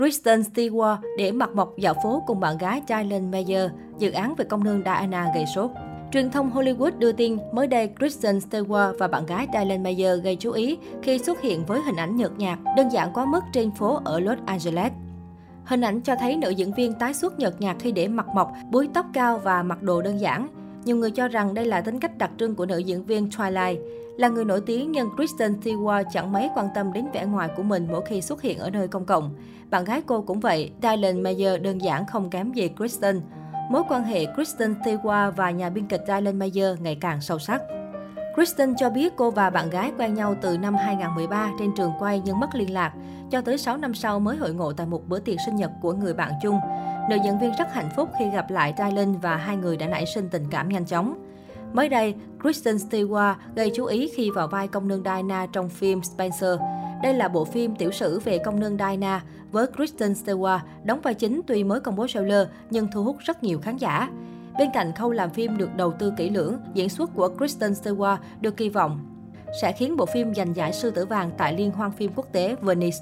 Kristen Stewart để mặt mộc dạo phố cùng bạn gái Dylan Meyer, dự án về công nương Diana gây sốt. Truyền thông Hollywood đưa tin mới đây Kristen Stewart và bạn gái Dylan Meyer gây chú ý khi xuất hiện với hình ảnh nhợt nhạt, đơn giản quá mức trên phố ở Los Angeles. Hình ảnh cho thấy nữ diễn viên tái xuất nhợt nhạt khi để mặt mộc, búi tóc cao và mặc đồ đơn giản. Nhiều người cho rằng đây là tính cách đặc trưng của nữ diễn viên Twilight. Là người nổi tiếng nhưng Kristen Stewart chẳng mấy quan tâm đến vẻ ngoài của mình mỗi khi xuất hiện ở nơi công cộng. Bạn gái cô cũng vậy, Dylan Meyer đơn giản không kém gì Kristen. Mối quan hệ Kristen Stewart và nhà biên kịch Dylan Meyer ngày càng sâu sắc. Kristen cho biết cô và bạn gái quen nhau từ năm 2013 trên trường quay nhưng mất liên lạc, cho tới 6 năm sau mới hội ngộ tại một bữa tiệc sinh nhật của người bạn chung. Nữ diễn viên rất hạnh phúc khi gặp lại Dylan và hai người đã nảy sinh tình cảm nhanh chóng. Mới đây, Kristen Stewart gây chú ý khi vào vai công nương Diana trong phim Spencer. Đây là bộ phim tiểu sử về công nương Diana với Kristen Stewart đóng vai chính tuy mới công bố trailer nhưng thu hút rất nhiều khán giả. Bên cạnh khâu làm phim được đầu tư kỹ lưỡng, diễn xuất của Kristen Stewart được kỳ vọng sẽ khiến bộ phim giành giải sư tử vàng tại Liên hoan phim quốc tế Venice.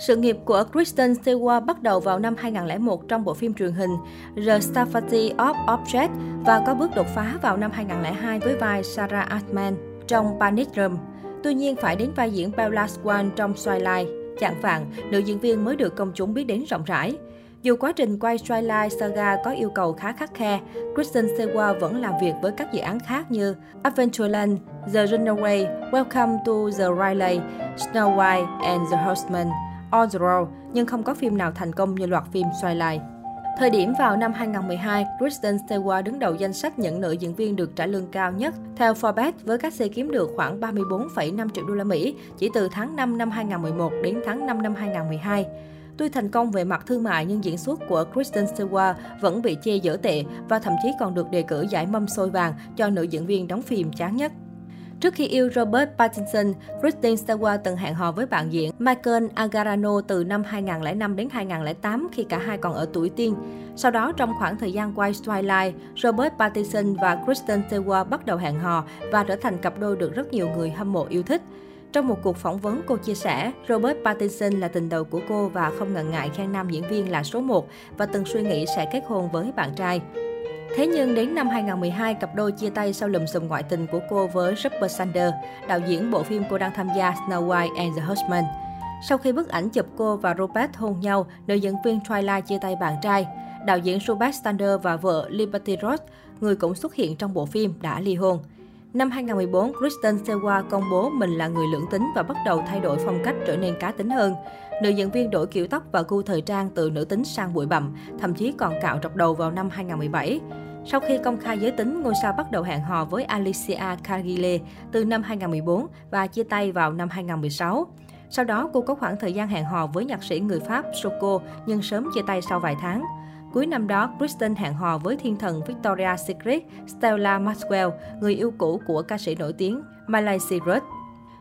Sự nghiệp của Kristen Stewart bắt đầu vào năm 2001 trong bộ phim truyền hình The Staffati of Object và có bước đột phá vào năm 2002 với vai Sarah Altman trong Panic Room. Tuy nhiên, phải đến vai diễn Bella Swan trong Twilight, chạng vạn, nữ diễn viên mới được công chúng biết đến rộng rãi. Dù quá trình quay Twilight Saga có yêu cầu khá khắc khe, Kristen Stewart vẫn làm việc với các dự án khác như Adventureland, The Runaway, Welcome to the Riley, Snow White and the Horseman, All the nhưng không có phim nào thành công như loạt phim xoay lại. Thời điểm vào năm 2012, Kristen Stewart đứng đầu danh sách những nữ diễn viên được trả lương cao nhất theo Forbes với các xe kiếm được khoảng 34,5 triệu đô la Mỹ chỉ từ tháng 5 năm 2011 đến tháng 5 năm 2012. Tuy thành công về mặt thương mại nhưng diễn xuất của Kristen Stewart vẫn bị chê dở tệ và thậm chí còn được đề cử giải mâm xôi vàng cho nữ diễn viên đóng phim chán nhất. Trước khi yêu Robert Pattinson, Kristen Stewart từng hẹn hò với bạn diễn Michael Agarano từ năm 2005 đến 2008 khi cả hai còn ở tuổi teen. Sau đó, trong khoảng thời gian quay Twilight, Robert Pattinson và Kristen Stewart bắt đầu hẹn hò và trở thành cặp đôi được rất nhiều người hâm mộ yêu thích. Trong một cuộc phỏng vấn, cô chia sẻ, Robert Pattinson là tình đầu của cô và không ngần ngại khen nam diễn viên là số 1 và từng suy nghĩ sẽ kết hôn với bạn trai. Thế nhưng đến năm 2012, cặp đôi chia tay sau lùm xùm ngoại tình của cô với Rupert Sanders, đạo diễn bộ phim cô đang tham gia Snow White and the Huntsman. Sau khi bức ảnh chụp cô và Robert hôn nhau, nữ diễn viên Twilight chia tay bạn trai. Đạo diễn Robert Sanders và vợ Liberty Ross, người cũng xuất hiện trong bộ phim, đã ly hôn. Năm 2014, Kristen Stewart công bố mình là người lưỡng tính và bắt đầu thay đổi phong cách trở nên cá tính hơn. Nữ diễn viên đổi kiểu tóc và gu thời trang từ nữ tính sang bụi bặm, thậm chí còn cạo trọc đầu vào năm 2017. Sau khi công khai giới tính, ngôi sao bắt đầu hẹn hò với Alicia Cargile từ năm 2014 và chia tay vào năm 2016. Sau đó, cô có khoảng thời gian hẹn hò với nhạc sĩ người Pháp Soko nhưng sớm chia tay sau vài tháng. Cuối năm đó, Kristen hẹn hò với thiên thần Victoria Secret Stella Maxwell, người yêu cũ của ca sĩ nổi tiếng Miley Cyrus.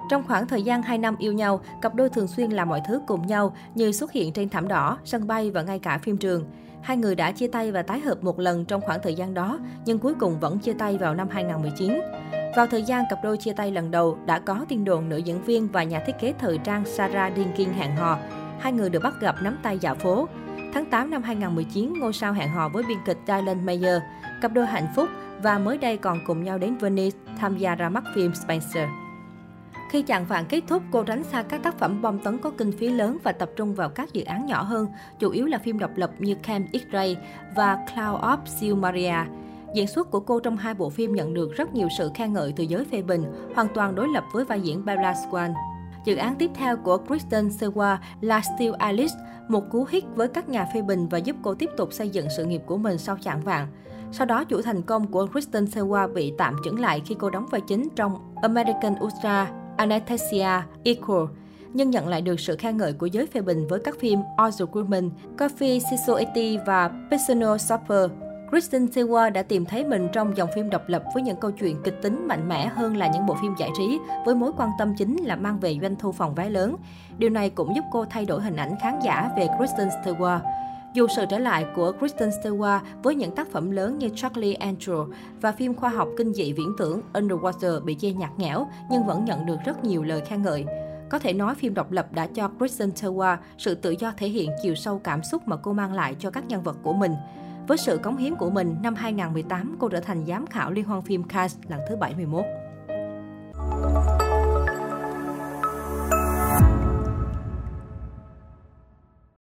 Trong khoảng thời gian 2 năm yêu nhau, cặp đôi thường xuyên làm mọi thứ cùng nhau như xuất hiện trên thảm đỏ, sân bay và ngay cả phim trường. Hai người đã chia tay và tái hợp một lần trong khoảng thời gian đó, nhưng cuối cùng vẫn chia tay vào năm 2019. Vào thời gian cặp đôi chia tay lần đầu, đã có tin đồn nữ diễn viên và nhà thiết kế thời trang Sarah Dinkin hẹn hò. Hai người được bắt gặp nắm tay dạo phố. Tháng 8 năm 2019, ngôi sao hẹn hò với biên kịch Dylan Mayer, cặp đôi hạnh phúc và mới đây còn cùng nhau đến Venice tham gia ra mắt phim Spencer. Khi chàng vạn kết thúc, cô tránh xa các tác phẩm bom tấn có kinh phí lớn và tập trung vào các dự án nhỏ hơn, chủ yếu là phim độc lập như Camp X-Ray và Cloud of Silmaria. Diễn xuất của cô trong hai bộ phim nhận được rất nhiều sự khen ngợi từ giới phê bình, hoàn toàn đối lập với vai diễn Bella Swan. Dự án tiếp theo của Kristen Stewart là Still Alice, một cú hit với các nhà phê bình và giúp cô tiếp tục xây dựng sự nghiệp của mình sau chạng vạn. Sau đó, chuỗi thành công của Kristen Stewart bị tạm chững lại khi cô đóng vai chính trong American Ultra Anastasia Equal nhưng nhận lại được sự khen ngợi của giới phê bình với các phim All the Women, Coffee Society và Personal Shopper. Kristen Stewart đã tìm thấy mình trong dòng phim độc lập với những câu chuyện kịch tính mạnh mẽ hơn là những bộ phim giải trí, với mối quan tâm chính là mang về doanh thu phòng vé lớn. Điều này cũng giúp cô thay đổi hình ảnh khán giả về Kristen Stewart. Dù sự trở lại của Kristen Stewart với những tác phẩm lớn như Charlie Angel và phim khoa học kinh dị viễn tưởng Underwater bị chê nhạt nhẽo nhưng vẫn nhận được rất nhiều lời khen ngợi. Có thể nói phim độc lập đã cho Kristen Stewart sự tự do thể hiện chiều sâu cảm xúc mà cô mang lại cho các nhân vật của mình. Với sự cống hiến của mình, năm 2018, cô trở thành giám khảo liên hoan phim Cannes lần thứ 71.